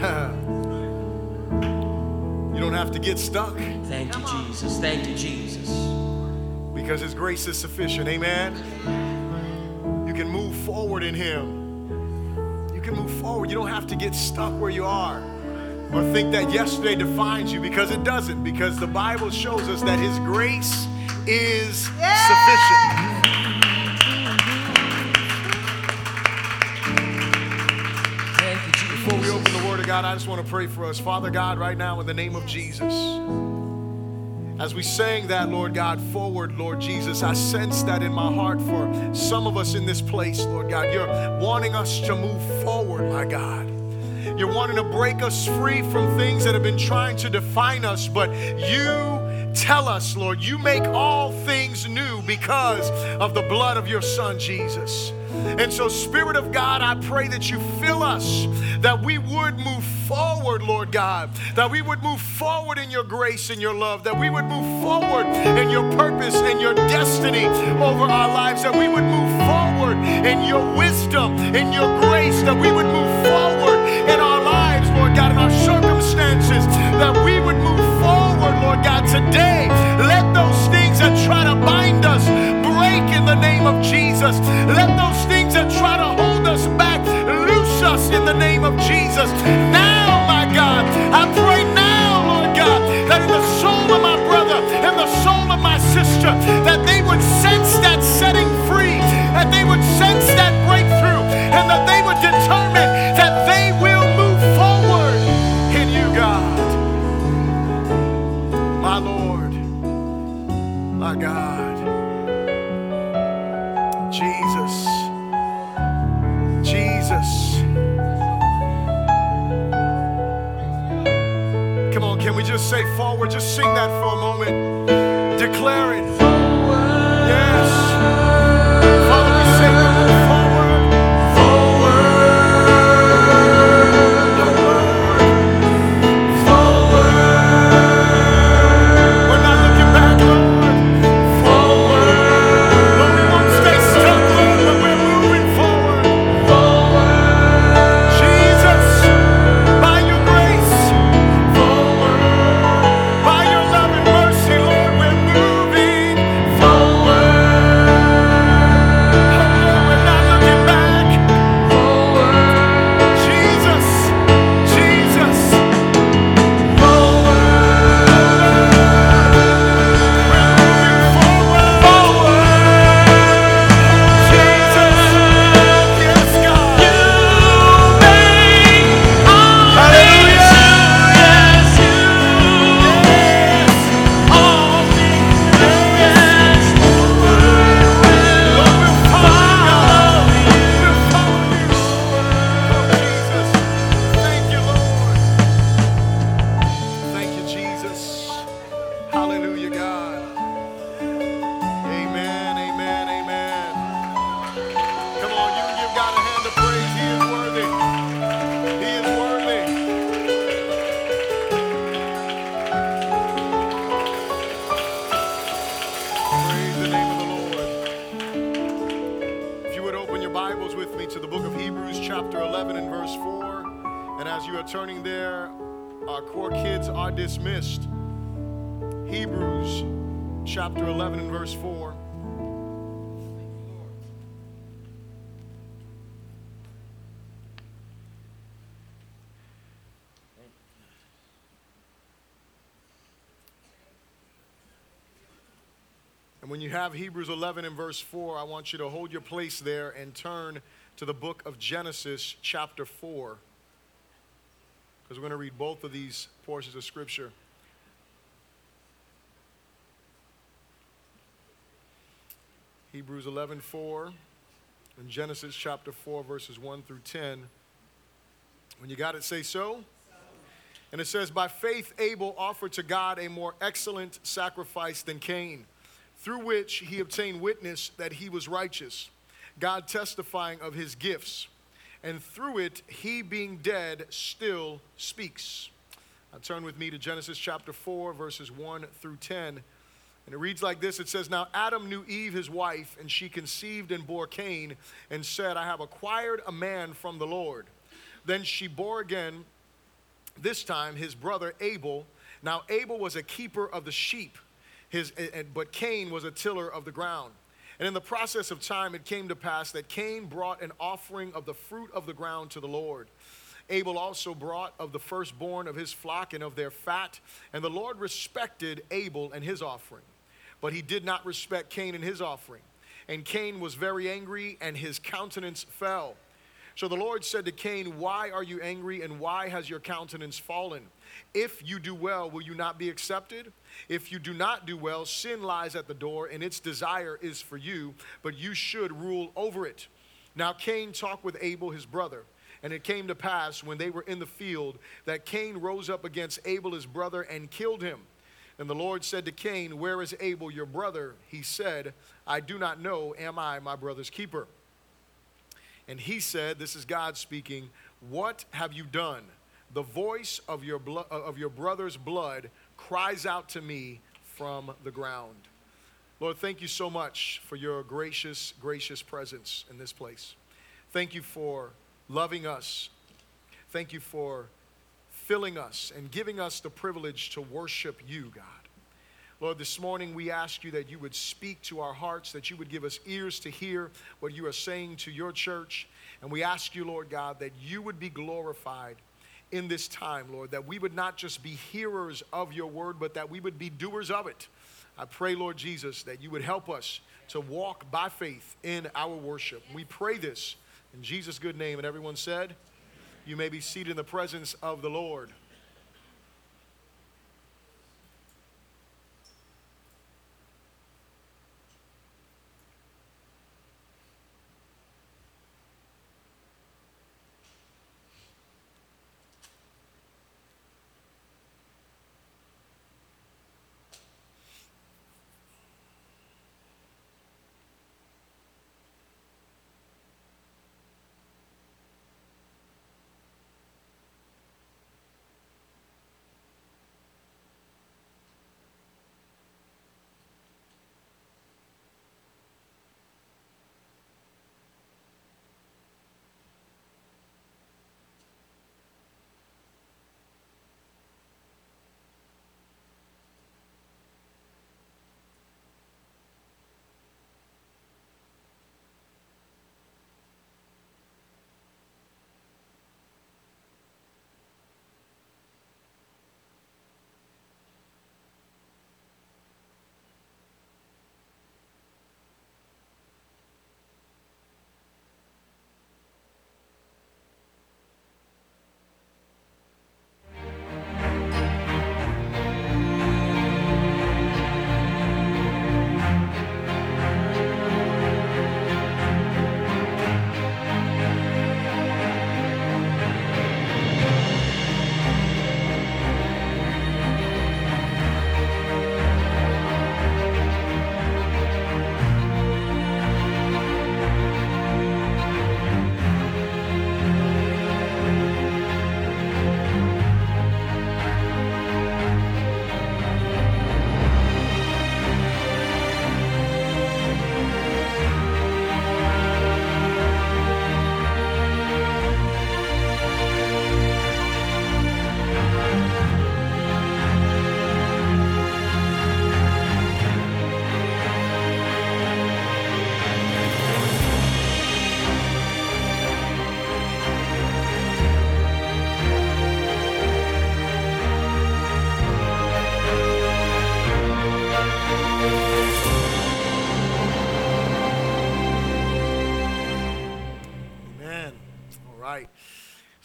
you don't have to get stuck Thank you, Jesus. Thank you, Jesus. because His grace is sufficient. Amen. You can move forward in Him. You can move forward. You don't have to get stuck where you are or think that yesterday defines you because it doesn't, because the Bible shows us that His grace is sufficient. God, I just want to pray for us. Father God, right now, in the name of Jesus, as we sang that, Lord God, forward, Lord Jesus, I sense that in my heart for some of us in this place, Lord God. You're wanting us to move forward, my God. You're wanting to break us free from things that have been trying to define us, but you tell us, Lord, you make all things new because of the blood of your Son, Jesus. And so, Spirit of God, I pray that you fill us, that we would move forward, Lord God, that we would move forward in your grace and your love, that we would move forward in your purpose and your destiny over our lives, that we would move forward in your wisdom, in your grace, that we would move forward in our lives, Lord God, in our circumstances, that we would move forward, Lord God, today. Let those things that try to bind the name of Jesus. Let those things that try to hold us back loose us in the name of Jesus. Now, my God, I pray now, Lord God, that in the soul of my brother and the soul of my sister, that And when you have Hebrews 11 and verse 4, I want you to hold your place there and turn to the book of Genesis, chapter 4. Because we're going to read both of these portions of Scripture. Hebrews 11 4 and Genesis chapter 4, verses 1 through 10. When you got it, say so. And it says, By faith, Abel offered to God a more excellent sacrifice than Cain, through which he obtained witness that he was righteous, God testifying of his gifts. And through it, he being dead still speaks. Now turn with me to Genesis chapter 4, verses 1 through 10. And it reads like this It says, Now Adam knew Eve, his wife, and she conceived and bore Cain, and said, I have acquired a man from the Lord. Then she bore again this time his brother Abel. Now Abel was a keeper of the sheep, his, but Cain was a tiller of the ground. And in the process of time, it came to pass that Cain brought an offering of the fruit of the ground to the Lord. Abel also brought of the firstborn of his flock and of their fat, and the Lord respected Abel and his offering. But he did not respect Cain and his offering. And Cain was very angry, and his countenance fell. So the Lord said to Cain, Why are you angry, and why has your countenance fallen? If you do well, will you not be accepted? If you do not do well, sin lies at the door, and its desire is for you, but you should rule over it. Now Cain talked with Abel, his brother. And it came to pass when they were in the field that Cain rose up against Abel his brother and killed him. And the Lord said to Cain, Where is Abel your brother? He said, I do not know. Am I my brother's keeper? And he said, This is God speaking, What have you done? The voice of your, blo- uh, of your brother's blood cries out to me from the ground. Lord, thank you so much for your gracious, gracious presence in this place. Thank you for loving us. Thank you for filling us and giving us the privilege to worship you, God. Lord, this morning we ask you that you would speak to our hearts, that you would give us ears to hear what you are saying to your church. And we ask you, Lord God, that you would be glorified in this time, Lord, that we would not just be hearers of your word, but that we would be doers of it. I pray, Lord Jesus, that you would help us to walk by faith in our worship. We pray this in Jesus' good name. And everyone said, You may be seated in the presence of the Lord.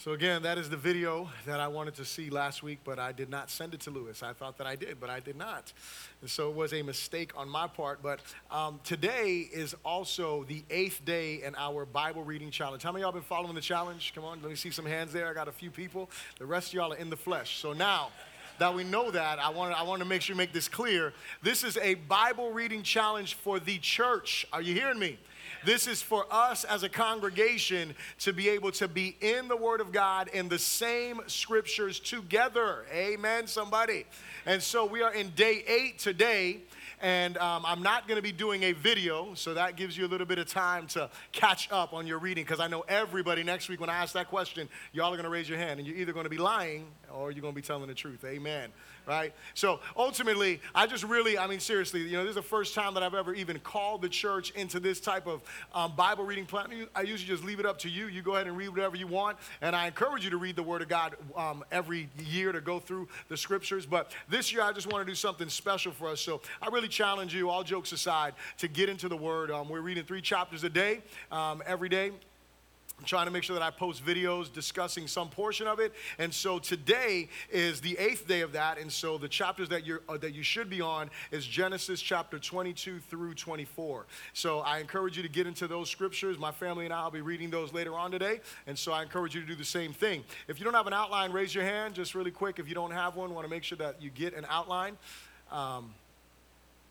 So, again, that is the video that I wanted to see last week, but I did not send it to Lewis. I thought that I did, but I did not. And so it was a mistake on my part. But um, today is also the eighth day in our Bible reading challenge. How many y'all been following the challenge? Come on, let me see some hands there. I got a few people. The rest of y'all are in the flesh. So now, that we know that, I want, I want to make sure make this clear. This is a Bible reading challenge for the church. Are you hearing me? This is for us as a congregation to be able to be in the Word of God in the same scriptures together. Amen, somebody. And so we are in day eight today. And um, I'm not going to be doing a video, so that gives you a little bit of time to catch up on your reading because I know everybody next week when I ask that question, y'all are going to raise your hand and you're either going to be lying or you're going to be telling the truth. Amen right? So ultimately, I just really, I mean, seriously, you know, this is the first time that I've ever even called the church into this type of um, Bible reading plan. I usually just leave it up to you. You go ahead and read whatever you want, and I encourage you to read the Word of God um, every year to go through the scriptures. But this year, I just want to do something special for us. So I really challenge you, all jokes aside, to get into the Word. Um, we're reading three chapters a day, um, every day. I'm trying to make sure that I post videos discussing some portion of it. And so today is the eighth day of that. And so the chapters that, you're, uh, that you should be on is Genesis chapter 22 through 24. So I encourage you to get into those scriptures. My family and I will be reading those later on today. And so I encourage you to do the same thing. If you don't have an outline, raise your hand just really quick. If you don't have one, want to make sure that you get an outline. Um,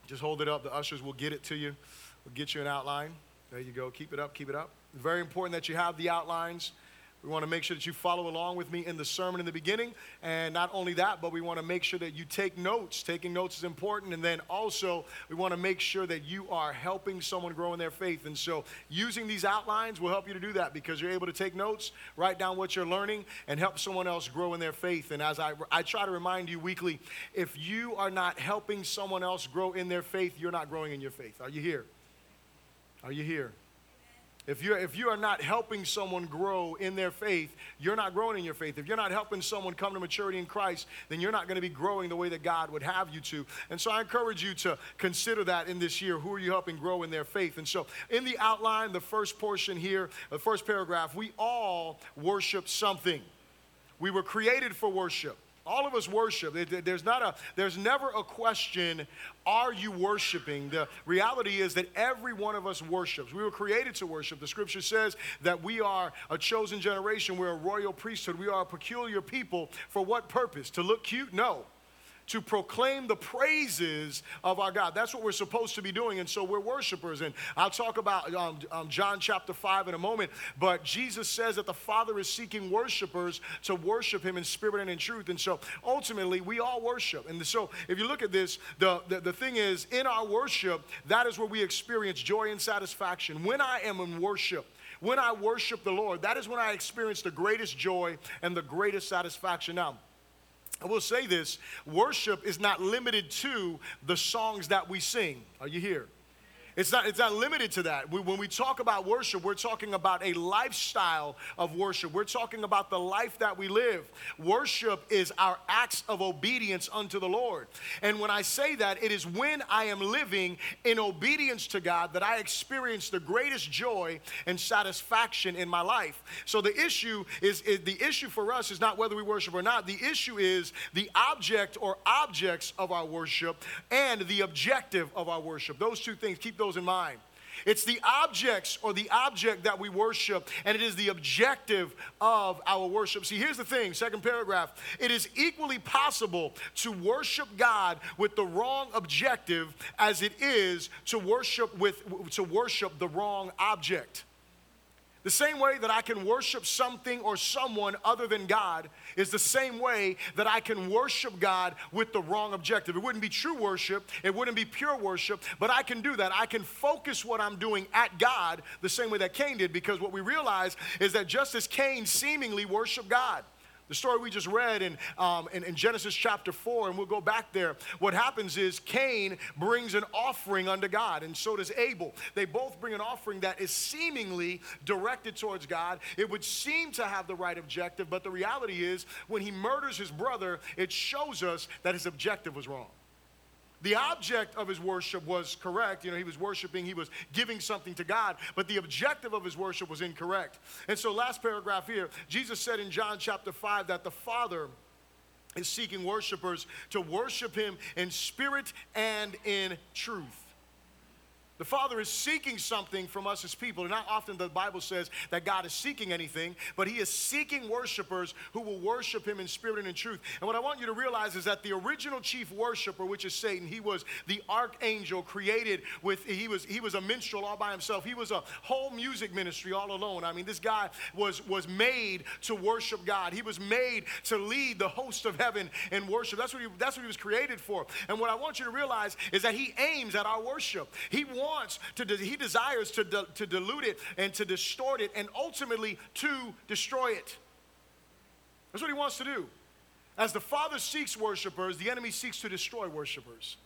just hold it up. The ushers will get it to you. We'll get you an outline. There you go. Keep it up. Keep it up. Very important that you have the outlines. We want to make sure that you follow along with me in the sermon in the beginning. And not only that, but we want to make sure that you take notes. Taking notes is important. And then also, we want to make sure that you are helping someone grow in their faith. And so, using these outlines will help you to do that because you're able to take notes, write down what you're learning, and help someone else grow in their faith. And as I, I try to remind you weekly, if you are not helping someone else grow in their faith, you're not growing in your faith. Are you here? Are you here? If you're, if you are not helping someone grow in their faith, you're not growing in your faith. If you're not helping someone come to maturity in Christ, then you're not going to be growing the way that God would have you to. And so I encourage you to consider that in this year. Who are you helping grow in their faith? And so in the outline, the first portion here, the first paragraph, we all worship something. We were created for worship. All of us worship. There's not a there's never a question, are you worshiping? The reality is that every one of us worships. We were created to worship. The scripture says that we are a chosen generation, we're a royal priesthood, we are a peculiar people. For what purpose? To look cute? No to proclaim the praises of our God. That's what we're supposed to be doing. And so we're worshipers. And I'll talk about um, um, John chapter 5 in a moment. But Jesus says that the Father is seeking worshipers to worship Him in spirit and in truth. And so ultimately, we all worship. And so if you look at this, the, the, the thing is, in our worship, that is where we experience joy and satisfaction. When I am in worship, when I worship the Lord, that is when I experience the greatest joy and the greatest satisfaction. Now, I will say this worship is not limited to the songs that we sing. Are you here? It's not, it's not limited to that. We, when we talk about worship, we're talking about a lifestyle of worship. We're talking about the life that we live. Worship is our acts of obedience unto the Lord. And when I say that, it is when I am living in obedience to God that I experience the greatest joy and satisfaction in my life. So the issue is, is the issue for us is not whether we worship or not. The issue is the object or objects of our worship and the objective of our worship. Those two things, keep those those in mind. It's the objects or the object that we worship, and it is the objective of our worship. See, here's the thing, second paragraph. It is equally possible to worship God with the wrong objective as it is to worship with to worship the wrong object. The same way that I can worship something or someone other than God is the same way that I can worship God with the wrong objective. It wouldn't be true worship, it wouldn't be pure worship, but I can do that. I can focus what I'm doing at God the same way that Cain did because what we realize is that just as Cain seemingly worshiped God, the story we just read in, um, in, in, Genesis chapter 4, and we'll go back there. What happens is Cain brings an offering unto God, and so does Abel. They both bring an offering that is seemingly directed towards God. It would seem to have the right objective, but the reality is when he murders his brother, it shows us that his objective was wrong. The object of his worship was correct. You know, he was worshiping, he was giving something to God, but the objective of his worship was incorrect. And so, last paragraph here, Jesus said in John chapter 5 that the Father is seeking worshipers to worship him in spirit and in truth. The Father is seeking something from us as people. And not often the Bible says that God is seeking anything, but He is seeking worshipers who will worship Him in spirit and in truth. And what I want you to realize is that the original chief worshiper, which is Satan, he was the archangel created with, he was, he was a minstrel all by himself. He was a whole music ministry all alone. I mean, this guy was, was made to worship God. He was made to lead the host of heaven in worship. That's what he, that's what he was created for. And what I want you to realize is that he aims at our worship. He wants wants to, he desires to, to dilute it and to distort it and ultimately to destroy it. That's what he wants to do. As the Father seeks worshipers, the enemy seeks to destroy worshipers.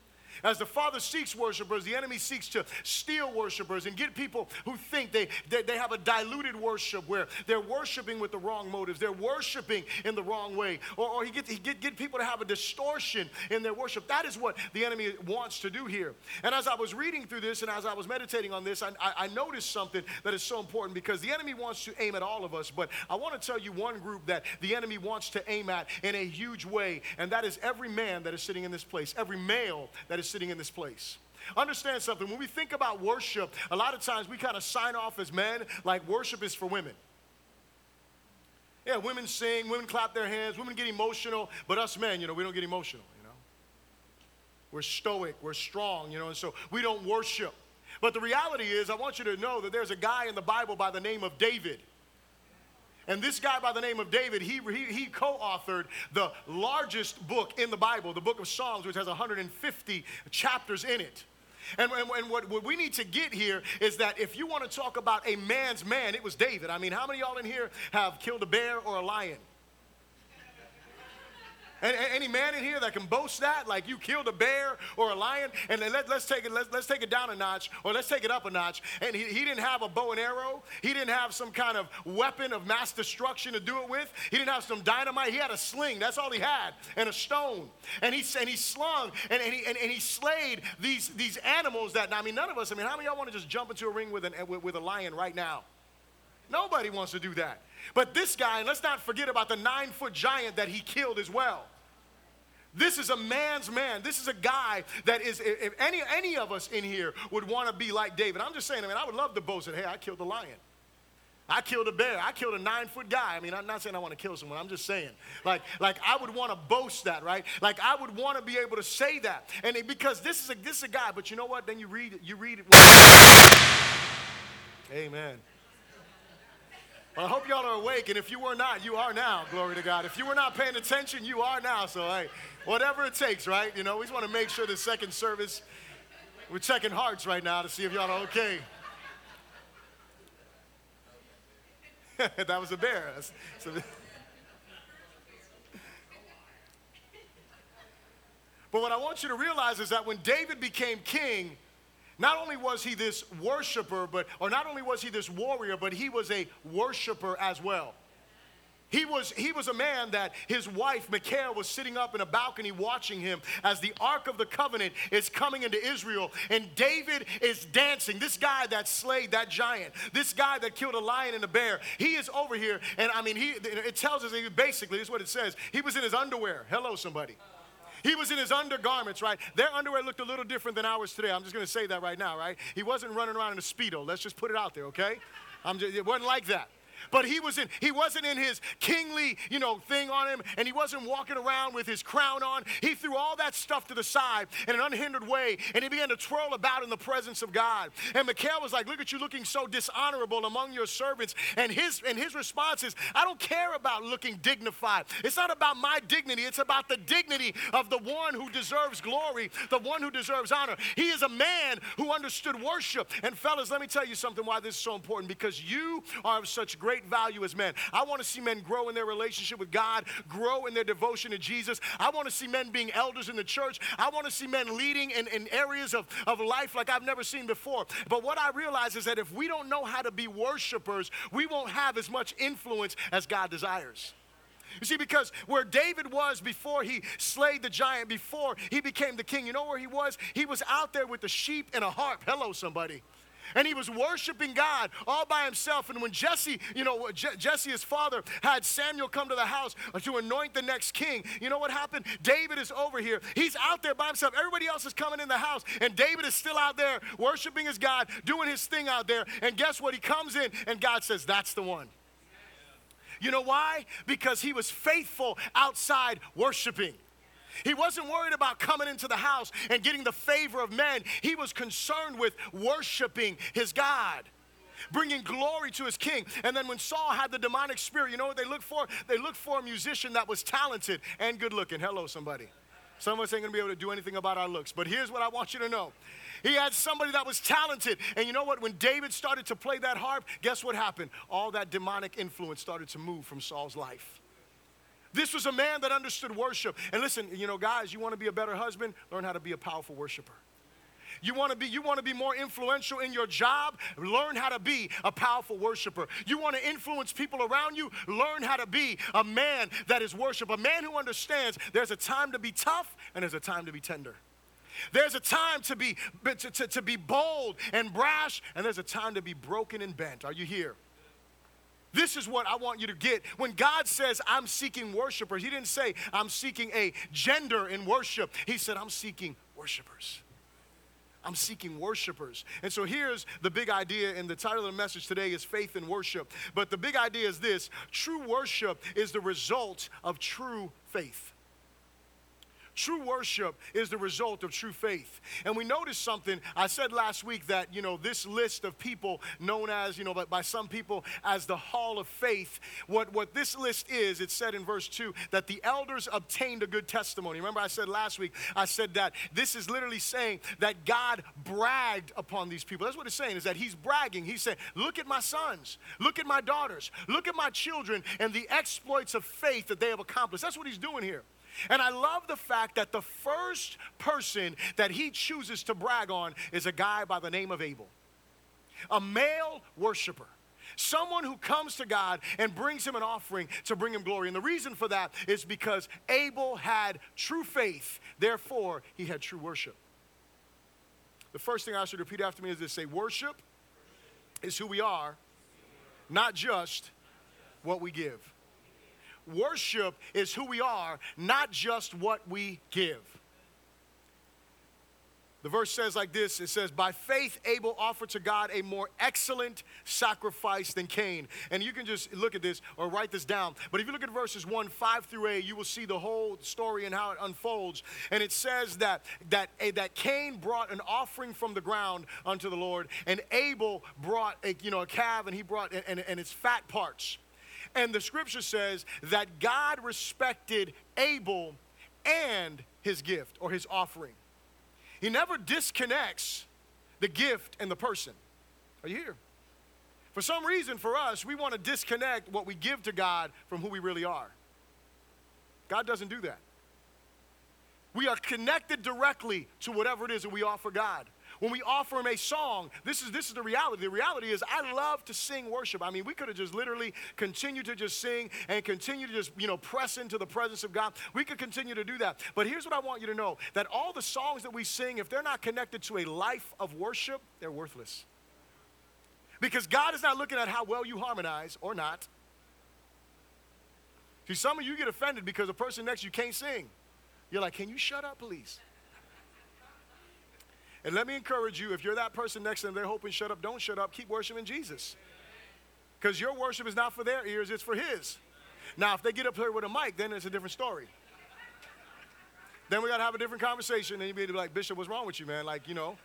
As the Father seeks worshipers, the enemy seeks to steal worshipers and get people who think they, they, they, have a diluted worship where they're worshiping with the wrong motives. They're worshiping in the wrong way. Or, or he, get, he get, get people to have a distortion in their worship. That is what the enemy wants to do here. And as I was reading through this and as I was meditating on this, I, I, I noticed something that is so important because the enemy wants to aim at all of us. But I want to tell you one group that the enemy wants to aim at in a huge way, and that is every man that is sitting in this place, every male that is sitting in this place. Understand something. When we think about worship, a lot of times we kind of sign off as men like worship is for women. Yeah, women sing, women clap their hands, women get emotional, but us men, you know, we don't get emotional, you know. We're stoic, we're strong, you know, and so we don't worship. But the reality is, I want you to know that there's a guy in the Bible by the name of David. And this guy by the name of David, he, he, he co authored the largest book in the Bible, the book of Psalms, which has 150 chapters in it. And, and, and what, what, we need to get here is that if you want to talk about a man's man, it was David. I mean, how many y'all in here have killed a bear or a lion? Any man in here that can boast that, like you killed a bear or a lion, and let, us take it, let, us take it down a notch, or let's take it up a notch. And he, he didn't have a bow and arrow. He didn't have some kind of weapon of mass destruction to do it with. He didn't have some dynamite. He had a sling. That's all he had, and a stone. And he and he slung and, and he and, and he slayed these these animals that. I mean, none of us. I mean, how many of y'all want to just jump into a ring with an with, with a lion right now? Nobody wants to do that. But this guy, and let's not forget about the nine foot giant that he killed as well. This is a man's man. This is a guy that is, if any, any of us in here would want to be like David, I'm just saying, I mean, I would love to boast that, hey, I killed a lion. I killed a bear. I killed a nine foot guy. I mean, I'm not saying I want to kill someone. I'm just saying, like, like I would want to boast that, right? Like I would want to be able to say that, and it, because this is a this is a guy. But you know what? Then you read it, you read it. Amen. Well, I hope y'all are awake, and if you were not, you are now. Glory to God. If you were not paying attention, you are now. So, hey, whatever it takes, right? You know, we just want to make sure the second service, we're checking hearts right now to see if y'all are okay. that was a bear. So, but what I want you to realize is that when David became king, not only was he this worshiper, but, or not only was he this warrior, but he was a worshiper as well. He was, he was a man that his wife, Michal, was sitting up in a balcony watching him as the Ark of the Covenant is coming into Israel. And David is dancing. This guy that slayed that giant, this guy that killed a lion and a bear, he is over here. And I mean, he, it tells us basically, this is what it says. He was in his underwear. Hello, somebody. He was in his undergarments, right? Their underwear looked a little different than ours today. I'm just going to say that right now, right? He wasn't running around in a Speedo. Let's just put it out there, okay? Just, it wasn't like that. But he was in, he wasn't in his kingly, you know, thing on him, and he wasn't walking around with his crown on. He threw all that stuff to the side in an unhindered way, and he began to twirl about in the presence of God. And Michal was like, Look at you looking so dishonorable among your servants. And his and his response is, I don't care about looking dignified. It's not about my dignity, it's about the dignity of the one who deserves glory, the one who deserves honor. He is a man who understood worship. And fellas, let me tell you something why this is so important because you are of such great great value as men. I want to see men grow in their relationship with God, grow in their devotion to Jesus. I want to see men being elders in the church. I want to see men leading in, in areas of, of life like I've never seen before. But what I realize is that if we don't know how to be worshipers, we won't have as much influence as God desires. You see, because where David was before he slayed the giant, before he became the king, you know where he was? He was out there with the sheep and a harp. Hello, somebody. And he was worshiping God all by himself. And when Jesse, you know, Je- Jesse, his father, had Samuel come to the house to anoint the next king, you know what happened? David is over here. He's out there by himself. Everybody else is coming in the house, and David is still out there worshiping his God, doing his thing out there. And guess what? He comes in, and God says, That's the one. You know why? Because he was faithful outside worshiping. He wasn't worried about coming into the house and getting the favor of men. He was concerned with worshiping his God bringing glory to his king. And then when Saul had the demonic spirit, you know what they looked for? They looked for a musician that was talented and good looking. Hello, somebody. Some of us ain't gonna be able to do anything about our looks, but here's what I want you to know. He had somebody that was talented. And you know what? When David started to play that harp, guess what happened? All that demonic influence started to move from Saul's life. This was a man that understood worship. And listen, you know, guys, you want to be a better husband? Learn how to be a powerful worshiper. You want to be you want to be more influential in your job? Learn how to be a powerful worshiper. You want to influence people around you? Learn how to be a man that is worship, a man who understands there's a time to be tough and there's a time to be tender. There's a time to be to, to, to be bold and brash, and there's a time to be broken and bent. Are you here? This is what I want you to get. When God says, I'm seeking worshipers, He didn't say, I'm seeking a gender in worship. He said, I'm seeking worshipers. I'm seeking worshipers. And so here's the big idea, and the title of the message today is Faith and Worship. But the big idea is this true worship is the result of true faith. True worship is the result of true faith. And we noticed something. I said last week that, you know, this list of people known as, you know, by, some people as the Hall of Faith, what, what this list is, it said in verse 2 that the elders obtained a good testimony. Remember, I said last week, I said that this is literally saying that God bragged upon these people. That's what it's saying, is that He's bragging. He's saying, look at my sons, look at my daughters, look at my children, and the exploits of faith that they have accomplished. That's what He's doing here. And I love the fact that the first person that he chooses to brag on is a guy by the name of Abel, a male worshiper. Someone who comes to God and brings him an offering to bring him glory. And the reason for that is because Abel had true faith, therefore, he had true worship. The first thing I should repeat after me is to say, Worship is who we are, not just what we give. Worship is who we are, not just what we give. The verse says like this it says, By faith, Abel offered to God a more excellent sacrifice than Cain. And you can just look at this or write this down. But if you look at verses 1, 5 through 8, you will see the whole story and how it unfolds. And it says that, that, eh, that Cain brought an offering from the ground unto the Lord, and Abel brought a, you know, a calf and he brought and, and, and its fat parts. And the scripture says that God respected Abel and his gift or his offering. He never disconnects the gift and the person. Are you here? For some reason, for us, we want to disconnect what we give to God from who we really are. God doesn't do that. We are connected directly to whatever it is that we offer God when we offer him a song, this is this is the reality. The reality is I love to sing worship. I mean, we could have just literally continued to just sing and continue to just, you know, press into the presence of God. We could continue to do that. But here's what I want you to know that all the songs that we sing, if they're not connected to a life of worship, they're worthless. Because God is not looking at how well you harmonize or not. See, some of you get offended because the person next to you can't sing. You're like, can you shut up, please? And let me encourage you if you're that person next to them, they're hoping, shut up, don't shut up, keep worshiping Jesus. Because your worship is not for their ears, it's for His. Now, if they get up here with a mic, then it's a different story. Then we got to have a different conversation, and you'd be like, Bishop, what's wrong with you, man? Like, you know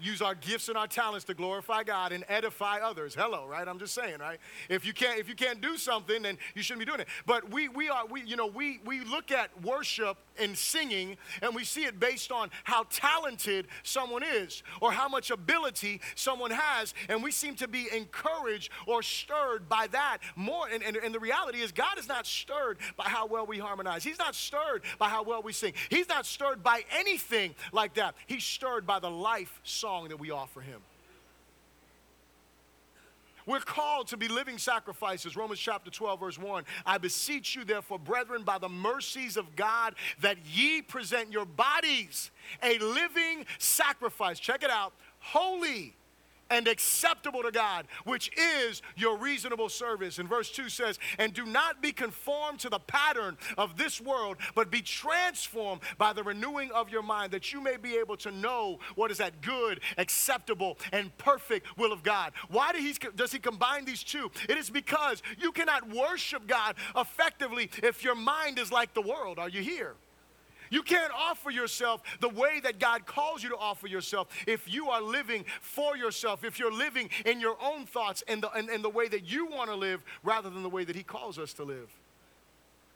use our gifts and our talents to glorify God and edify others. Hello, right? I'm just saying, right? If you can't if you can't do something, then you shouldn't be doing it. But we we are we you know we we look at worship and singing and we see it based on how talented someone is or how much ability someone has, and we seem to be encouraged or stirred by that more. And, and, and the reality is, God is not stirred by how well we harmonize. He's not stirred by how well we sing. He's not stirred by anything like that. He's stirred by the life song song that we offer Him. We're called to be living sacrifices. Romans chapter 12, verse 1. I beseech you, therefore, brethren, by the mercies of God, that ye present your bodies a living sacrifice. Check it out holy, and acceptable to God, which is your reasonable service. And verse 2 says, And do not be conformed to the pattern of this world, but be transformed by the renewing of your mind, that you may be able to know what is that good, acceptable, and perfect will of God. Why do he, does he combine these two? It is because you cannot worship God effectively if your mind is like the world. Are you here? You can't offer yourself the way that God calls you to offer yourself if you are living for yourself, if you're living in your own thoughts and the, and, and the way that you want to live rather than the way that He calls us to live.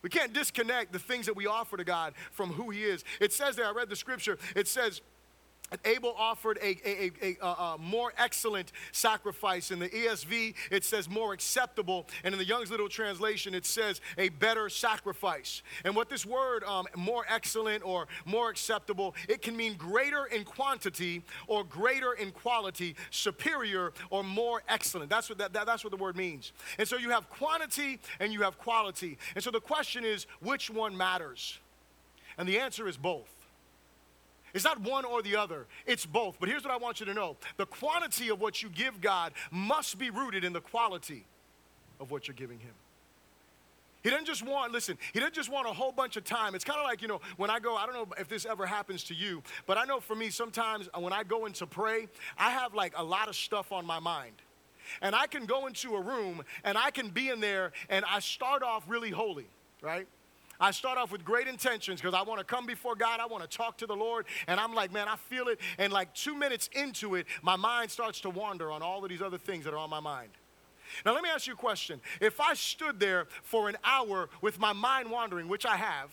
We can't disconnect the things that we offer to God from who He is. It says there, I read the scripture, it says, Abel offered a, a, a, a, more excellent sacrifice. In the ESV, it says more acceptable. And in the Young's Literal Translation, it says a better sacrifice. And what this word, um, more excellent or more acceptable, it can mean greater in quantity or greater in quality, superior or more excellent. That's what, that, that, that's what the word means. And so you have quantity and you have quality. And so the question is, which one matters? And the answer is both. It's not one or the other, it's both. But here's what I want you to know the quantity of what you give God must be rooted in the quality of what you're giving Him. He doesn't just want, listen, he doesn't just want a whole bunch of time. It's kind of like, you know, when I go, I don't know if this ever happens to you, but I know for me, sometimes when I go in to pray, I have like a lot of stuff on my mind. And I can go into a room and I can be in there and I start off really holy, right? I start off with great intentions because I want to come before God. I want to talk to the Lord. And I'm like, man, I feel it. And like two minutes into it, my mind starts to wander on all of these other things that are on my mind. Now, let me ask you a question. If I stood there for an hour with my mind wandering, which I have,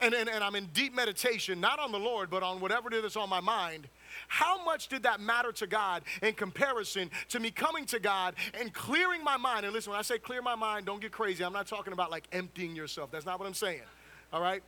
and, and, and I'm in deep meditation, not on the Lord, but on whatever it is on my mind, how much did that matter to God in comparison to me coming to God and clearing my mind? And listen, when I say clear my mind, don't get crazy. I'm not talking about like emptying yourself. That's not what I'm saying. All right?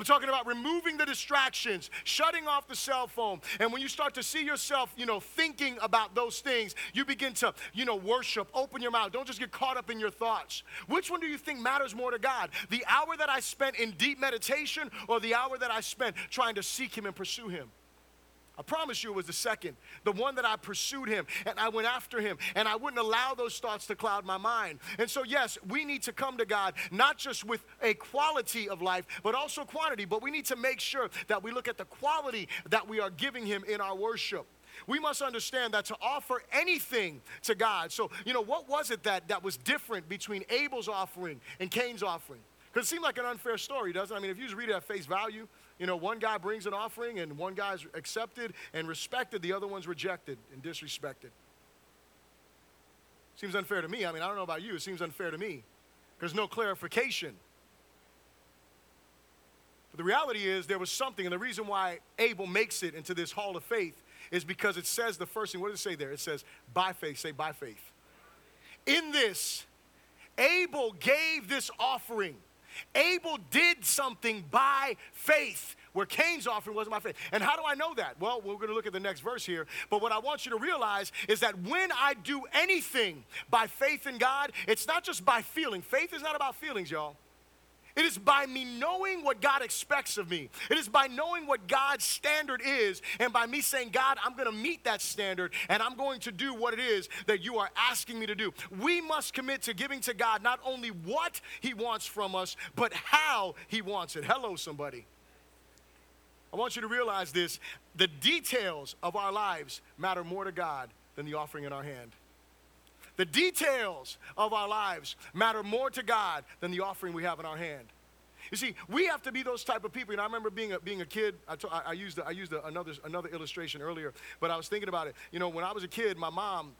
I'm talking about removing the distractions, shutting off the cell phone. And when you start to see yourself, you know, thinking about those things, you begin to, you know, worship, open your mouth. Don't just get caught up in your thoughts. Which one do you think matters more to God? The hour that I spent in deep meditation or the hour that I spent trying to seek Him and pursue Him? I promise you it was the second, the one that I pursued him and I went after him and I wouldn't allow those thoughts to cloud my mind. And so, yes, we need to come to God not just with a quality of life, but also quantity. But we need to make sure that we look at the quality that we are giving him in our worship. We must understand that to offer anything to God. So, you know, what was it that, that was different between Abel's offering and Cain's offering? Because it seemed like an unfair story, doesn't it? I mean, if you just read it at face value, you know, one guy brings an offering and one guy's accepted and respected, the other one's rejected and disrespected. Seems unfair to me. I mean, I don't know about you, it seems unfair to me. There's no clarification. But the reality is, there was something, and the reason why Abel makes it into this hall of faith is because it says the first thing. What does it say there? It says, by faith. Say, by faith. In this, Abel gave this offering Abel did something by faith where Cain's offering wasn't by faith. And how do I know that? Well, we're going to look at the next verse here. But what I want you to realize is that when I do anything by faith in God, it's not just by feeling. Faith is not about feelings, y'all. It is by me knowing what God expects of me. It is by knowing what God's standard is, and by me saying, God, I'm going to meet that standard, and I'm going to do what it is that you are asking me to do. We must commit to giving to God not only what He wants from us, but how He wants it. Hello, somebody. I want you to realize this the details of our lives matter more to God than the offering in our hand. The details of our lives matter more to God than the offering we have in our hand. You see, we have to be those type of people. You know, I remember being a, being a kid. I, t- I used, I used another, another illustration earlier, but I was thinking about it. You know, when I was a kid, my mom,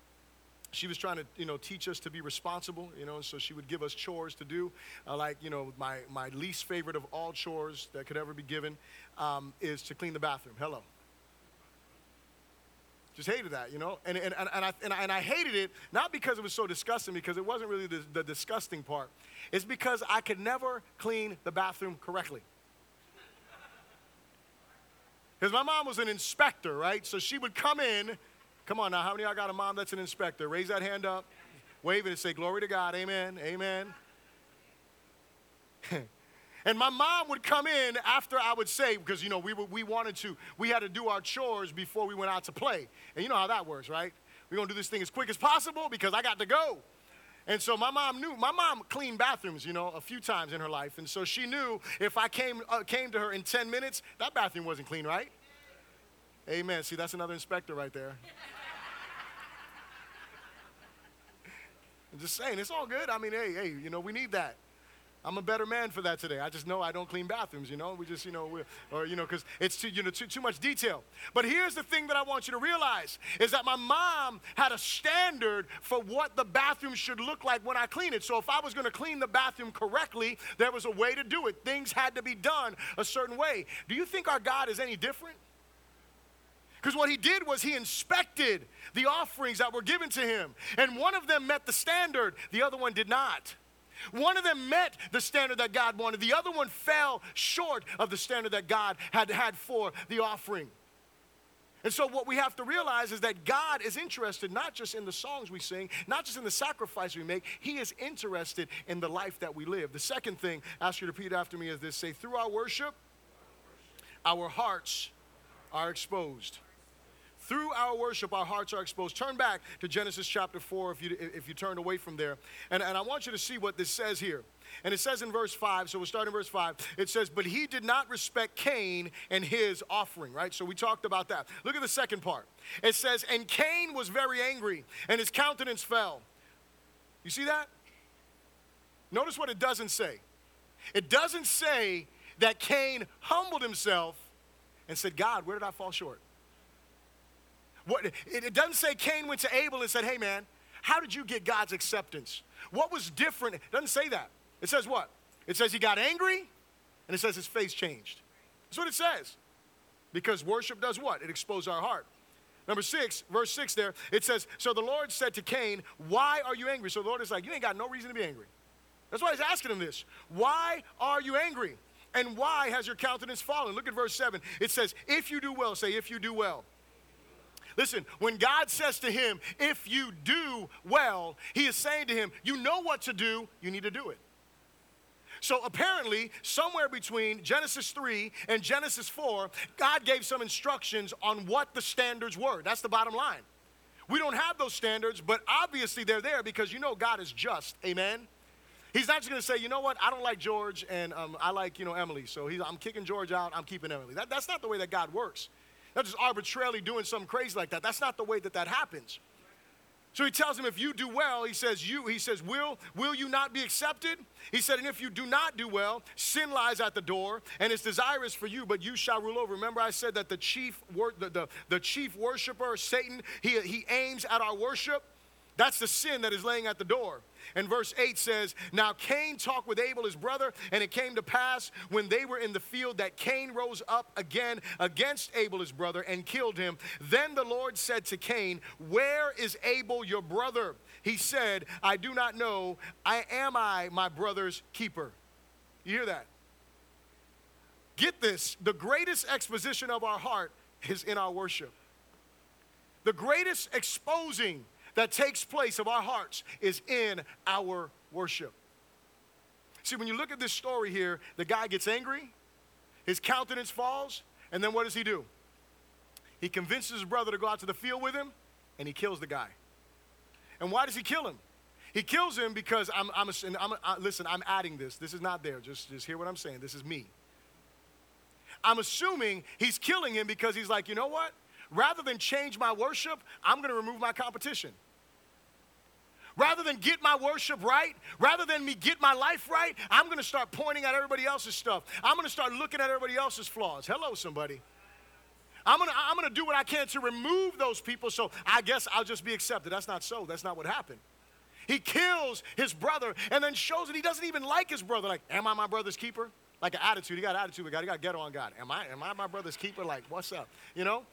she was trying to, you know, teach us to be responsible, you know, so she would give us chores to do. Uh, like, you know, my, my least favorite of all chores that could ever be given um, is to clean the bathroom. Hello. Just hated that, you know? And, and, and, and, I, and, I, and I hated it not because it was so disgusting, because it wasn't really the, the disgusting part. It's because I could never clean the bathroom correctly. Because my mom was an inspector, right? So she would come in. Come on now, how many of y'all got a mom that's an inspector? Raise that hand up, wave it, and say, Glory to God, amen, amen. And my mom would come in after I would say, because, you know, we, we wanted to, we had to do our chores before we went out to play. And you know how that works, right? We're going to do this thing as quick as possible because I got to go. And so my mom knew, my mom cleaned bathrooms, you know, a few times in her life. And so she knew if I came, uh, came to her in 10 minutes, that bathroom wasn't clean, right? Amen. See, that's another inspector right there. I'm just saying, it's all good. I mean, hey, hey, you know, we need that. I'm a better man for that today. I just know I don't clean bathrooms, you know. We just, you know, or you know, because it's too, you know, too, too much detail. But here's the thing that I want you to realize is that my mom had a standard for what the bathroom should look like when I clean it. So if I was going to clean the bathroom correctly, there was a way to do it. Things had to be done a certain way. Do you think our God is any different? Because what he did was he inspected the offerings that were given to him, and one of them met the standard, the other one did not. One of them met the standard that God wanted, the other one fell short of the standard that God had had for the offering. And so, what we have to realize is that God is interested not just in the songs we sing, not just in the sacrifice we make, He is interested in the life that we live. The second thing, I ask you to repeat after me, is this say, through our worship, our hearts are exposed through our worship, our hearts are exposed. Turn back to Genesis chapter 4 if you, if you turned away from there. And, and I want you to see what this says here. And it says in verse 5, so we'll start in verse 5. It says, But he did not respect Cain and his offering, right? So we talked about that. Look at the second part. It says, And Cain was very angry, and his countenance fell. You see that? Notice what it doesn't say. It doesn't say that Cain humbled himself and said, God, where did I fall short? What, it, it doesn't say Cain went to Abel and said, hey man, how did you get God's acceptance? What was different? It doesn't say that. It says what? It says he got angry and it says his face changed. That's what it says. Because worship does what? It exposes our heart. Number six, verse six there, it says, So the Lord said to Cain, Why are you angry? So the Lord is like, You ain't got no reason to be angry. That's why he's asking him this. Why are you angry? And why has your countenance fallen? Look at verse seven. It says, If you do well, say, If you do well. Listen, when God says to him, if you do well, he is saying to him, you know what to do, you need to do it. So apparently, somewhere between Genesis 3 and Genesis 4, God gave some instructions on what the standards were. That's the bottom line. We don't have those standards, but obviously they're there because you know God is just. Amen. He's not just going to say, you know what, I don't like George and um, I like, you know, Emily. So he's I'm kicking George out, I'm keeping Emily. That, that's not the way that God works. Not just arbitrarily doing something crazy like that. That's not the way that that happens. So he tells him, if you do well, he says, you, he says, will, will you not be accepted? He said, and if you do not do well, sin lies at the door, and its desire is for you, but you shall rule over. Remember, I said that the chief, wor- the, the, the chief worshiper, Satan, he, he aims at our worship. That's the sin that is laying at the door. And verse 8 says, Now Cain talked with Abel, his brother, and it came to pass when they were in the field that Cain rose up again against Abel, his brother, and killed him. Then the Lord said to Cain, Where is Abel, your brother? He said, I do not know. I am I my brother's keeper. You hear that? Get this the greatest exposition of our heart is in our worship. The greatest exposing that takes place of our hearts is in our worship. See, when you look at this story here, the guy gets angry, his countenance falls, and then what does he do? He convinces his brother to go out to the field with him, and he kills the guy. And why does he kill him? He kills him because I'm, I'm, listen, I'm adding this. This is not there. Just, just hear what I'm saying. This is me. I'm assuming he's killing him because he's like, you know what? Rather than change my worship, I'm going to remove my competition. Rather than get my worship right, rather than me get my life right, I'm going to start pointing at everybody else's stuff. I'm going to start looking at everybody else's flaws. Hello, somebody. I'm going to I'm going to do what I can to remove those people so I guess I'll just be accepted. That's not so. That's not what happened. He kills his brother and then shows that he doesn't even like his brother. Like, am I my brother's keeper? Like an attitude. He got attitude with God. He got ghetto on God. Am I, am I my brother's keeper? Like, what's up? You know?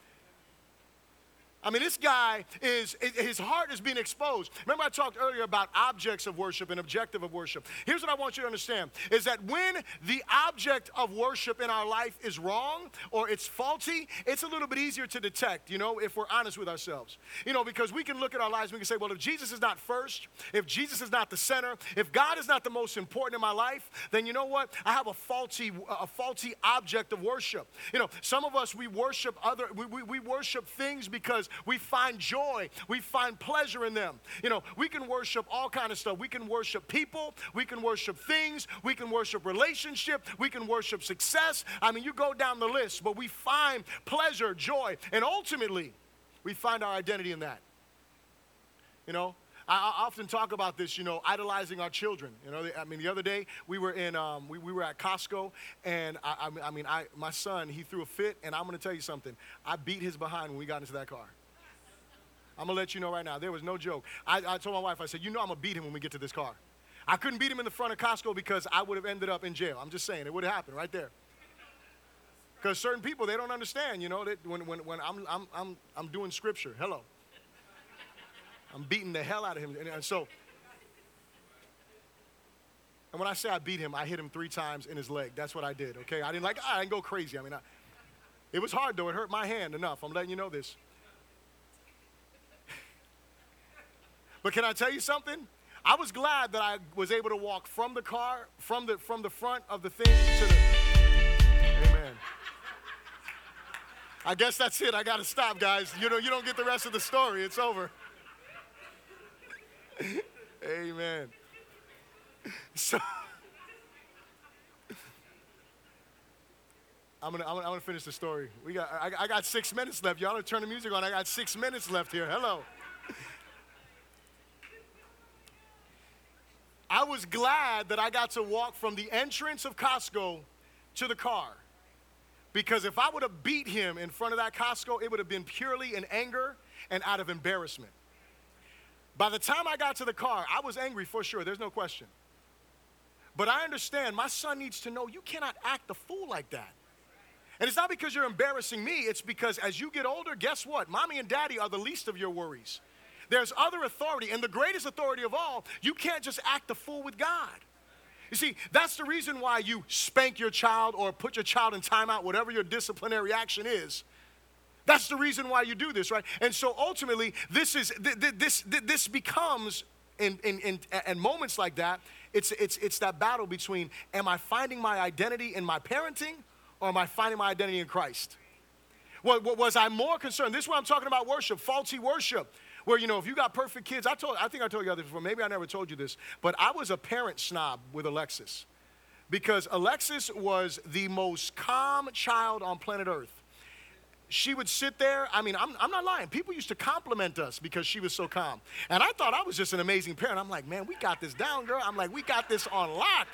I mean, this guy is, his heart is being exposed. Remember, I talked earlier about objects of worship and objective of worship. Here's what I want you to understand is that when the object of worship in our life is wrong or it's faulty, it's a little bit easier to detect, you know, if we're honest with ourselves. You know, because we can look at our lives and we can say, well, if Jesus is not first, if Jesus is not the center, if God is not the most important in my life, then you know what? I have a faulty, a faulty object of worship. You know, some of us, we worship other, we, we, we worship things because we find joy. We find pleasure in them. You know, we can worship all kind of stuff. We can worship people. We can worship things. We can worship relationship. We can worship success. I mean, you go down the list, but we find pleasure, joy, and ultimately, we find our identity in that. You know, I, often talk about this, you know, idolizing our children. You know, I mean, the other day we were in, um, we, we were at Costco, and I, I mean, I, my son, he threw a fit, and I'm going to tell you something. I beat his behind when we got into that car. I'm gonna let you know right now, there was no joke. I, I told my wife, I said, you know I'm gonna beat him when we get to this car. I couldn't beat him in the front of Costco because I would have ended up in jail. I'm just saying, it would have happened right there. Because certain people, they don't understand, you know, that when, when, when I'm, I'm, I'm, I'm doing scripture, hello. I'm beating the hell out of him. And, and so, and when I say I beat him, I hit him three times in his leg. That's what I did, okay? I didn't like, I didn't go crazy. I mean, I, it was hard though. It hurt my hand enough. I'm letting you know this. But can I tell you something? I was glad that I was able to walk from the car, from the from the front of the thing to the Amen. I guess that's it. I gotta stop, guys. You know, you don't get the rest of the story. It's over. Amen. So I'm gonna, I'm gonna, I'm gonna finish the story. We got, I, I got six minutes left. Y'all to turn the music on. I got six minutes left here. Hello. I was glad that I got to walk from the entrance of Costco to the car. Because if I would have beat him in front of that Costco, it would have been purely in anger and out of embarrassment. By the time I got to the car, I was angry for sure, there's no question. But I understand my son needs to know you cannot act a fool like that. And it's not because you're embarrassing me, it's because as you get older, guess what? Mommy and daddy are the least of your worries. There's other authority, and the greatest authority of all, you can't just act a fool with God. You see, that's the reason why you spank your child or put your child in timeout, whatever your disciplinary action is. That's the reason why you do this, right? And so ultimately, this is this this becomes in, in, in, in moments like that, it's, it's, it's that battle between am I finding my identity in my parenting or am I finding my identity in Christ? What, what was I more concerned? This is what I'm talking about worship, faulty worship. Where, you know, if you got perfect kids, I told, I think I told you this before, maybe I never told you this, but I was a parent snob with Alexis because Alexis was the most calm child on planet Earth. She would sit there. I mean, I'm, I'm not lying. People used to compliment us because she was so calm. And I thought I was just an amazing parent. I'm like, man, we got this down, girl. I'm like, we got this on lock.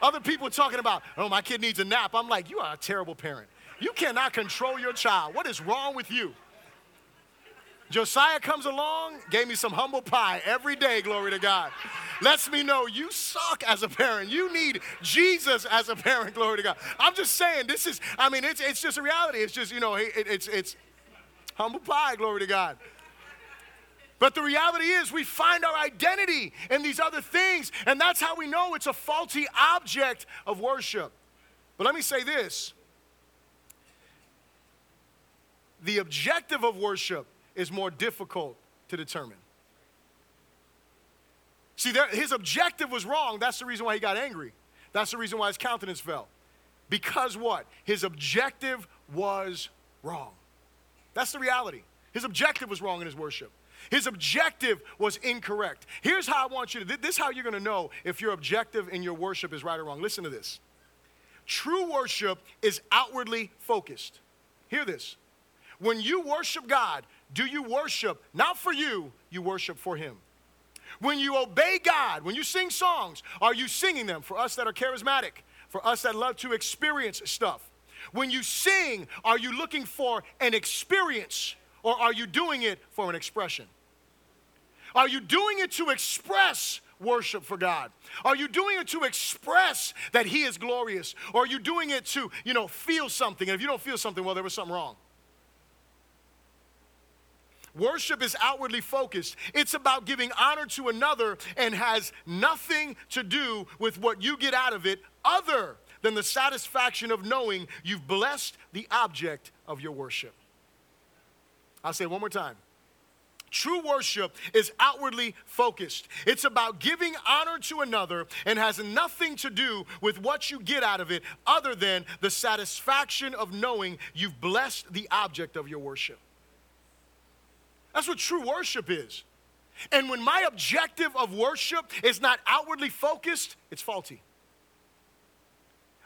Other people talking about, oh, my kid needs a nap. I'm like, you are a terrible parent. You cannot control your child. What is wrong with you? Josiah comes along, gave me some humble pie every day, glory to God. Lets me know you suck as a parent. You need Jesus as a parent, glory to God. I'm just saying, this is, I mean, it's, it's just a reality. It's just, you know, it, it's, it's humble pie, glory to God. But the reality is, we find our identity in these other things, and that's how we know it's a faulty object of worship. But let me say this the objective of worship is more difficult to determine. See, there, his objective was wrong. That's the reason why he got angry. That's the reason why his countenance fell. Because what? His objective was wrong. That's the reality. His objective was wrong in his worship. His objective was incorrect. Here's how I want you to, this is how you're going to know if your objective in your worship is right or wrong. Listen to this. True worship is outwardly focused. Hear this. When you worship God, do you worship not for you, you worship for Him? When you obey God, when you sing songs, are you singing them for us that are charismatic, for us that love to experience stuff? When you sing, are you looking for an experience or are you doing it for an expression? Are you doing it to express worship for God? Are you doing it to express that He is glorious? Or are you doing it to, you know, feel something? And if you don't feel something, well, there was something wrong. Worship is outwardly focused. It's about giving honor to another and has nothing to do with what you get out of it other than the satisfaction of knowing you've blessed the object of your worship. I'll say one more time. True worship is outwardly focused. It's about giving honor to another and has nothing to do with what you get out of it other than the satisfaction of knowing you've blessed the object of your worship. That's what true worship is. And when my objective of worship is not outwardly focused, it's faulty.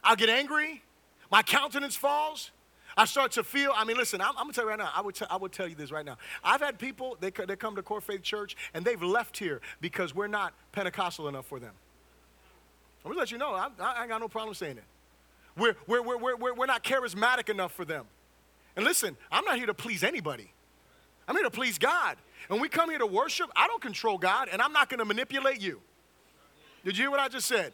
I'll get angry, my countenance falls, I start to feel, I mean, listen, I'm, I'm gonna tell you right now, I would, t- I would tell you this right now. I've had people, they, they come to Core Faith Church and they've left here because we're not Pentecostal enough for them. I'm gonna let you know, I, I ain't got no problem saying it. We're, we're, we're, we're, we're not charismatic enough for them. And listen, I'm not here to please anybody. I'm here to please God. And we come here to worship, I don't control God, and I'm not gonna manipulate you. Did you hear what I just said?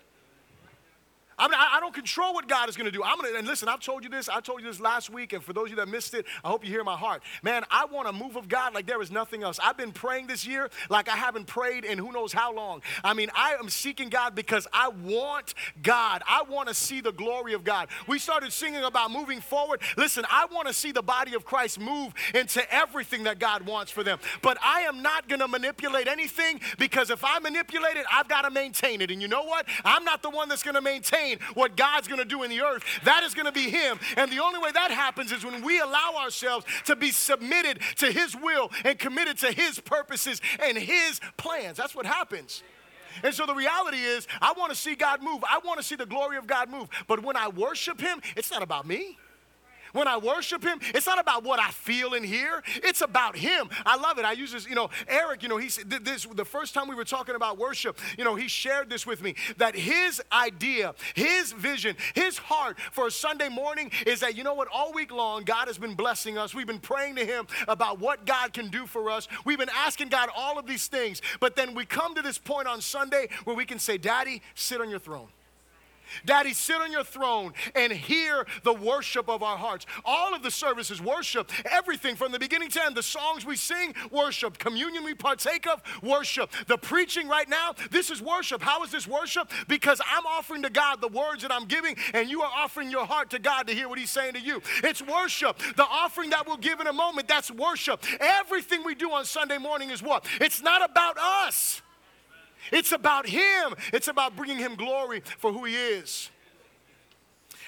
I, mean, I, don't control what God is going to do. I'm going to, and listen, I've told you this. I told you this last week, and for those of you that missed it, I hope you hear my heart. Man, I want a move of God like there is nothing else. I've been praying this year like I haven't prayed in who knows how long. I mean, I am seeking God because I want God. I want to see the glory of God. We started singing about moving forward. Listen, I want to see the body of Christ move into everything that God wants for them. But I am not going to manipulate anything because if I manipulate it, I've got to maintain it. And you know what? I'm not the one that's going to maintain what God's going to do in the earth. That is going to be Him. And the only way that happens is when we allow ourselves to be submitted to His will and committed to His purposes and His plans. That's what happens. And so the reality is, I want to see God move. I want to see the glory of God move. But when I worship Him, it's not about me. When I worship Him, it's not about what I feel and hear. It's about Him. I love it. I use this, you know, Eric, you know, he said this the first time we were talking about worship, you know, he shared this with me that his idea, his vision, his heart for a Sunday morning is that, you know what, all week long, God has been blessing us. We've been praying to Him about what God can do for us. We've been asking God all of these things. But then we come to this point on Sunday where we can say, Daddy, sit on your throne. Daddy, sit on your throne and hear the worship of our hearts. All of the services, worship, everything from the beginning to end, the songs we sing, worship, communion we partake of, worship. The preaching right now, this is worship. How is this worship? Because I'm offering to God the words that I'm giving, and you are offering your heart to God to hear what He's saying to you. It's worship. The offering that we'll give in a moment, that's worship. Everything we do on Sunday morning is what? It's not about us. It's about Him, it's about bringing Him glory for who He is.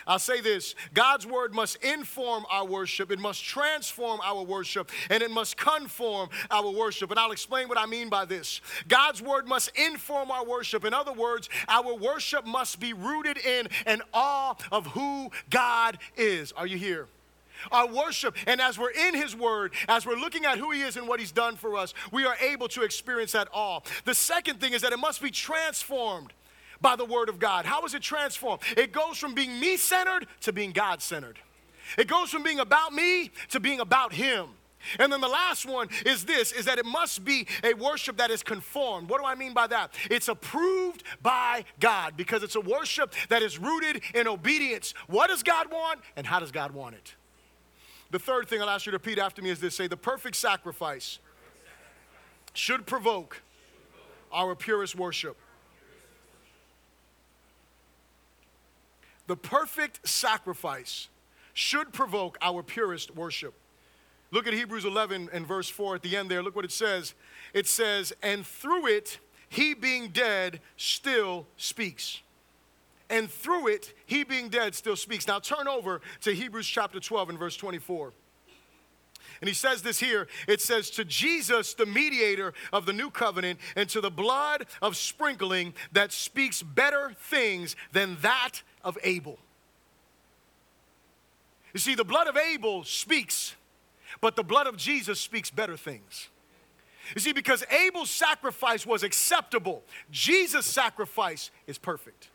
I'll say this God's word must inform our worship, it must transform our worship, and it must conform our worship. And I'll explain what I mean by this. God's word must inform our worship. In other words, our worship must be rooted in an awe of who God is. Are you here? Our worship. And as we're in His Word, as we're looking at who He is and what He's done for us, we are able to experience that awe. The second thing is that it must be transformed by the Word of God. How is it transformed? It goes from being me centered to being God centered. It goes from being about me to being about Him. And then the last one is this is that it must be a worship that is conformed. What do I mean by that? It's approved by God because it's a worship that is rooted in obedience. What does God want and how does God want it? The third thing I'll ask you to repeat after me is this say, the perfect sacrifice should provoke our purest worship. The perfect sacrifice should provoke our purest worship. Look at Hebrews 11 and verse 4 at the end there. Look what it says. It says, And through it, he being dead still speaks and through it, he being dead still speaks. Now turn over to Hebrews chapter 12 and verse 24. And he says this here it says, To Jesus, the mediator of the new covenant, and to the blood of sprinkling that speaks better things than that of Abel. You see, the blood of Abel speaks, but the blood of Jesus speaks better things. You see, because Abel's sacrifice was acceptable, Jesus' sacrifice is perfect.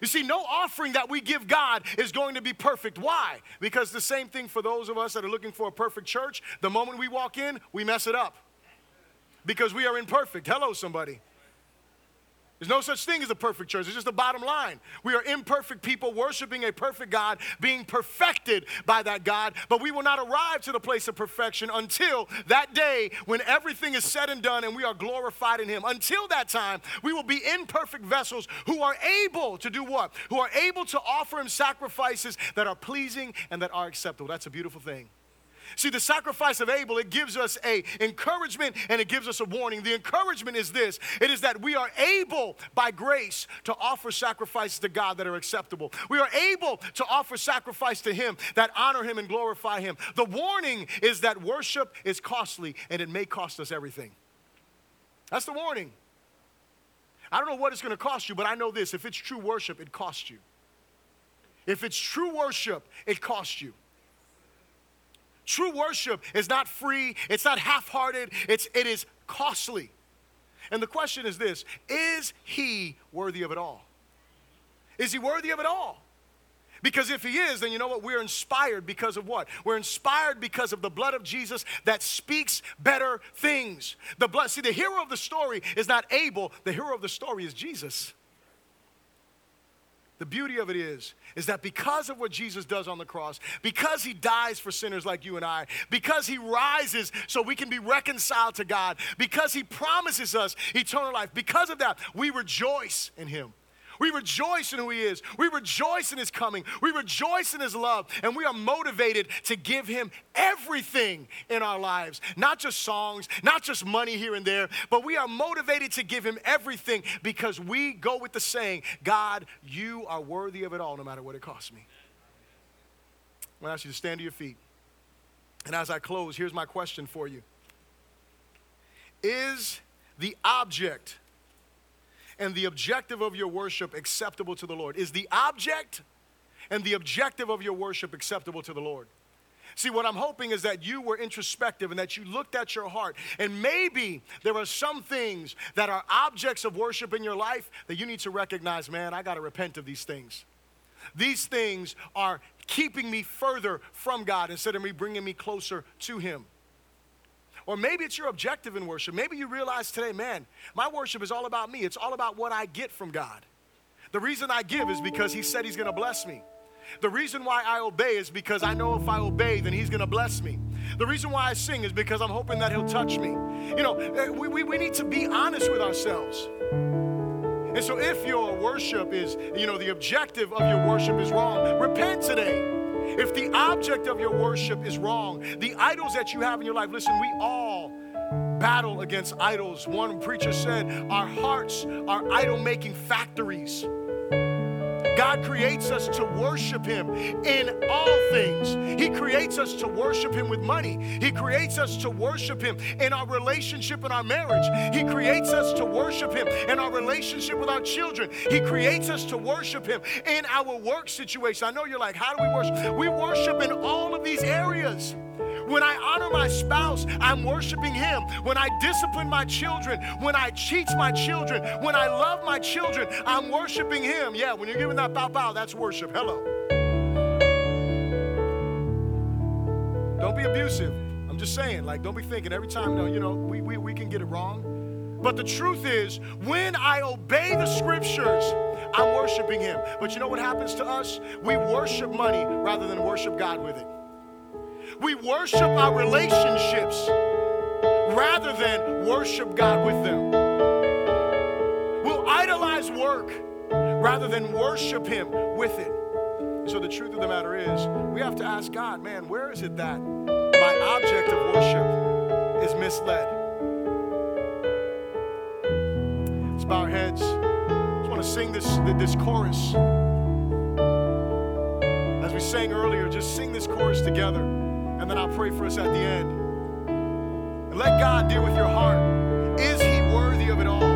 You see, no offering that we give God is going to be perfect. Why? Because the same thing for those of us that are looking for a perfect church, the moment we walk in, we mess it up. Because we are imperfect. Hello, somebody. There's no such thing as a perfect church. It's just the bottom line. We are imperfect people worshiping a perfect God, being perfected by that God, but we will not arrive to the place of perfection until that day when everything is said and done and we are glorified in Him. Until that time, we will be imperfect vessels who are able to do what? Who are able to offer Him sacrifices that are pleasing and that are acceptable. That's a beautiful thing. See, the sacrifice of Abel, it gives us a encouragement and it gives us a warning. The encouragement is this. It is that we are able by grace to offer sacrifices to God that are acceptable. We are able to offer sacrifice to him that honor him and glorify him. The warning is that worship is costly and it may cost us everything. That's the warning. I don't know what it's going to cost you, but I know this. If it's true worship, it costs you. If it's true worship, it costs you. True worship is not free, it's not half hearted, it's, it is costly. And the question is this Is he worthy of it all? Is he worthy of it all? Because if he is, then you know what? We're inspired because of what? We're inspired because of the blood of Jesus that speaks better things. The blood, see, the hero of the story is not Abel, the hero of the story is Jesus. The beauty of it is, is that because of what Jesus does on the cross, because he dies for sinners like you and I, because he rises so we can be reconciled to God, because he promises us eternal life, because of that, we rejoice in him. We rejoice in who He is. We rejoice in His coming. We rejoice in His love. And we are motivated to give Him everything in our lives. Not just songs, not just money here and there, but we are motivated to give Him everything because we go with the saying, God, you are worthy of it all, no matter what it costs me. I'm going to ask you to stand to your feet. And as I close, here's my question for you Is the object and the objective of your worship acceptable to the Lord? Is the object and the objective of your worship acceptable to the Lord? See, what I'm hoping is that you were introspective and that you looked at your heart. And maybe there are some things that are objects of worship in your life that you need to recognize man, I got to repent of these things. These things are keeping me further from God instead of me bringing me closer to Him. Or maybe it's your objective in worship. Maybe you realize today, man, my worship is all about me. It's all about what I get from God. The reason I give is because He said He's gonna bless me. The reason why I obey is because I know if I obey, then He's gonna bless me. The reason why I sing is because I'm hoping that He'll touch me. You know, eh, we, we, we need to be honest with ourselves. And so if your worship is, you know, the objective of your worship is wrong, repent today. If the object of your worship is wrong, the idols that you have in your life, listen, we all battle against idols. One preacher said, Our hearts are idol making factories. God creates us to worship Him in all things. He creates us to worship Him with money. He creates us to worship Him in our relationship and our marriage. He creates us to worship Him in our relationship with our children. He creates us to worship Him in our work situation. I know you're like, how do we worship? We worship in all of these areas. When I honor my spouse, I'm worshiping Him. When I discipline my children, when I teach my children, when I love my children, I'm worshiping Him. Yeah, when you're giving that bow bow, that's worship. Hello. Don't be abusive. I'm just saying, like, don't be thinking every time, no, you know, we, we, we can get it wrong. But the truth is, when I obey the scriptures, I'm worshiping Him. But you know what happens to us? We worship money rather than worship God with it. We worship our relationships rather than worship God with them. We'll idolize work rather than worship Him with it. So the truth of the matter is, we have to ask God, man, where is it that my object of worship is misled? Let's bow our heads. I just want to sing this, this chorus. As we sang earlier, just sing this chorus together and then I'll pray for us at the end. And let God deal with your heart. Is He worthy of it all?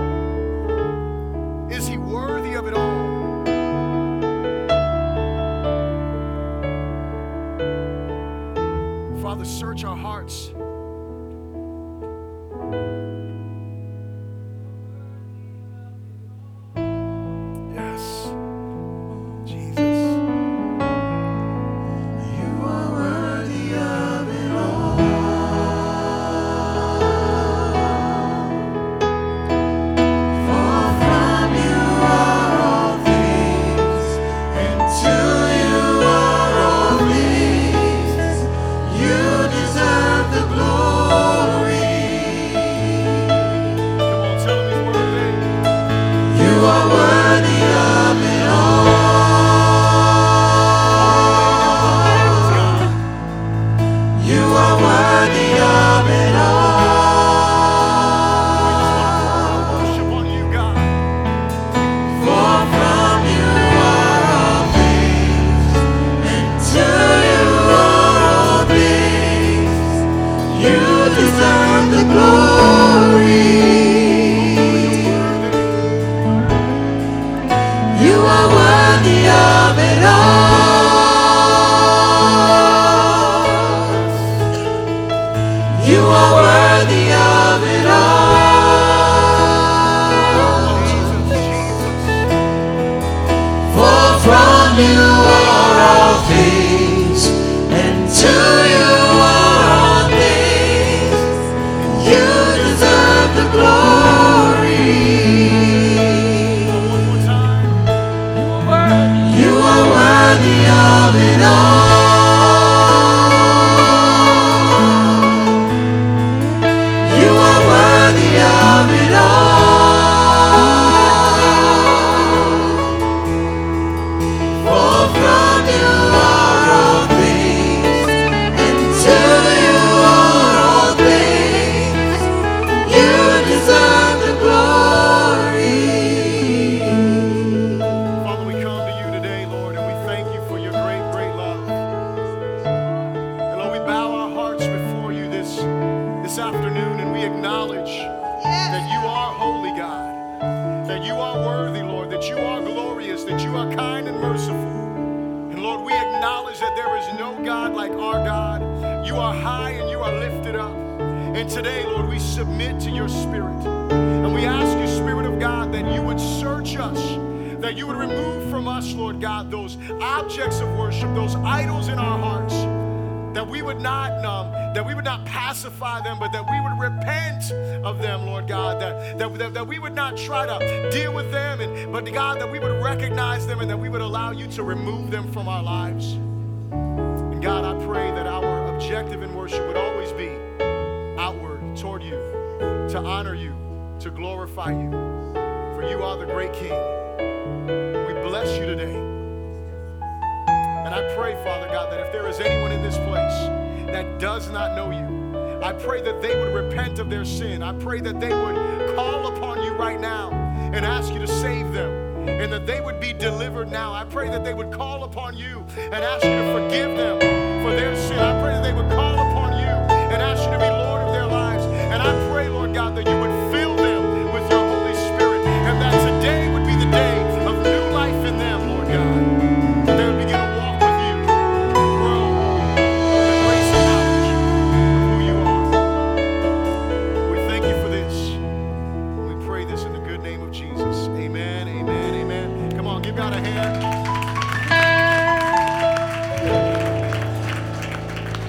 you are worthy, Lord, that you are glorious, that you are kind and merciful. And Lord, we acknowledge that there is no God like our God. You are high and you are lifted up. And today, Lord, we submit to your spirit. And we ask you, Spirit of God, that you would search us, that you would remove from us, Lord God, those objects of worship, those idols in our hearts that we would not um, that we would not pacify them, but that we would repent of them, Lord God, that, that, that, that we would not try to deal with them, and, but God, that we would recognize them and that we would allow you to remove them from our lives. And God, I pray that our objective in worship would always be outward toward you, to honor you, to glorify you, for you are the great King. We bless you today. And I pray, Father God, that if there is anyone in this place that does not know you. I pray that they would repent of their sin. I pray that they would call upon you right now and ask you to save them and that they would be delivered now. I pray that they would call upon you and ask you to forgive them for their sin. I pray that they would call upon you and ask you to be Lord of their lives. And I pray, Lord God, that you would